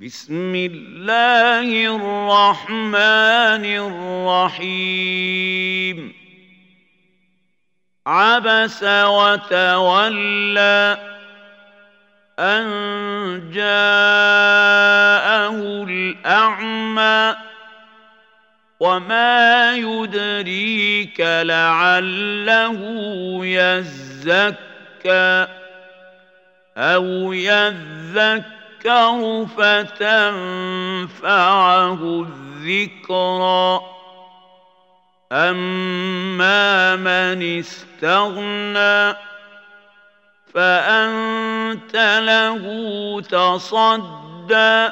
بسم الله الرحمن الرحيم. عبس وتولى أن جاءه الأعمى وما يدريك لعله يزكى أو يذكر يذكر فتنفعه الذكرى اما من استغنى فانت له تصدى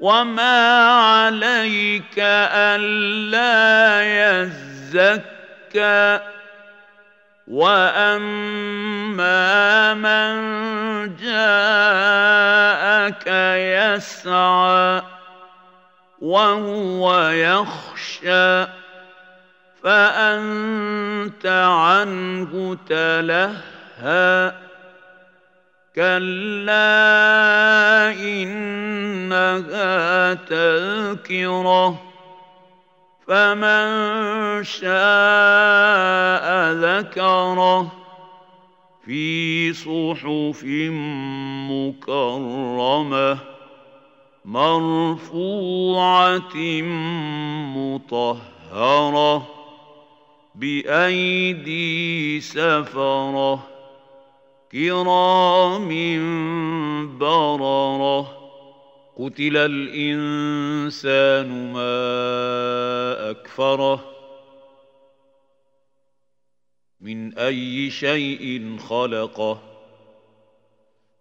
وما عليك الا يزكى واما من جاءك يسعى وهو يخشى فأنت عنه تلهى. كلا إنها تذكرة فمن شاء ذكره. في صحف مكرمة مرفوعة مطهرة بأيدي سفرة كرام بررة قتل الإنسان ما أكفره من أي شيء خلقه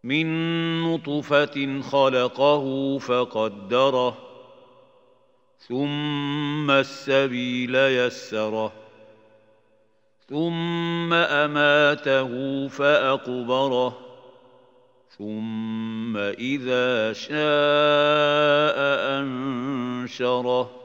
من نطفة خلقه فقدره ثم السبيل يسره ثم أماته فأقبره ثم إذا شاء أنشره.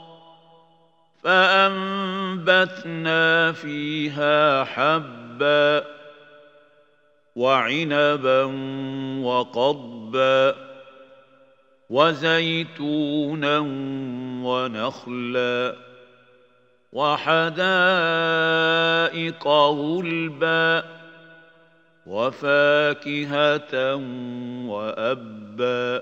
فأنبتنا فيها حبا وعنبا وقضبا وزيتونا ونخلا وحدائق غلبا وفاكهة وأبا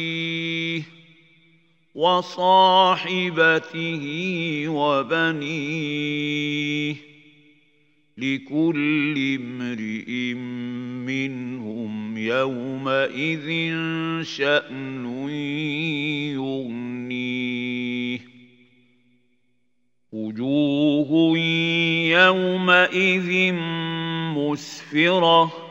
وصاحبته وبنيه لكل امرئ منهم يومئذ شأن يغنيه. وجوه يومئذ مسفرة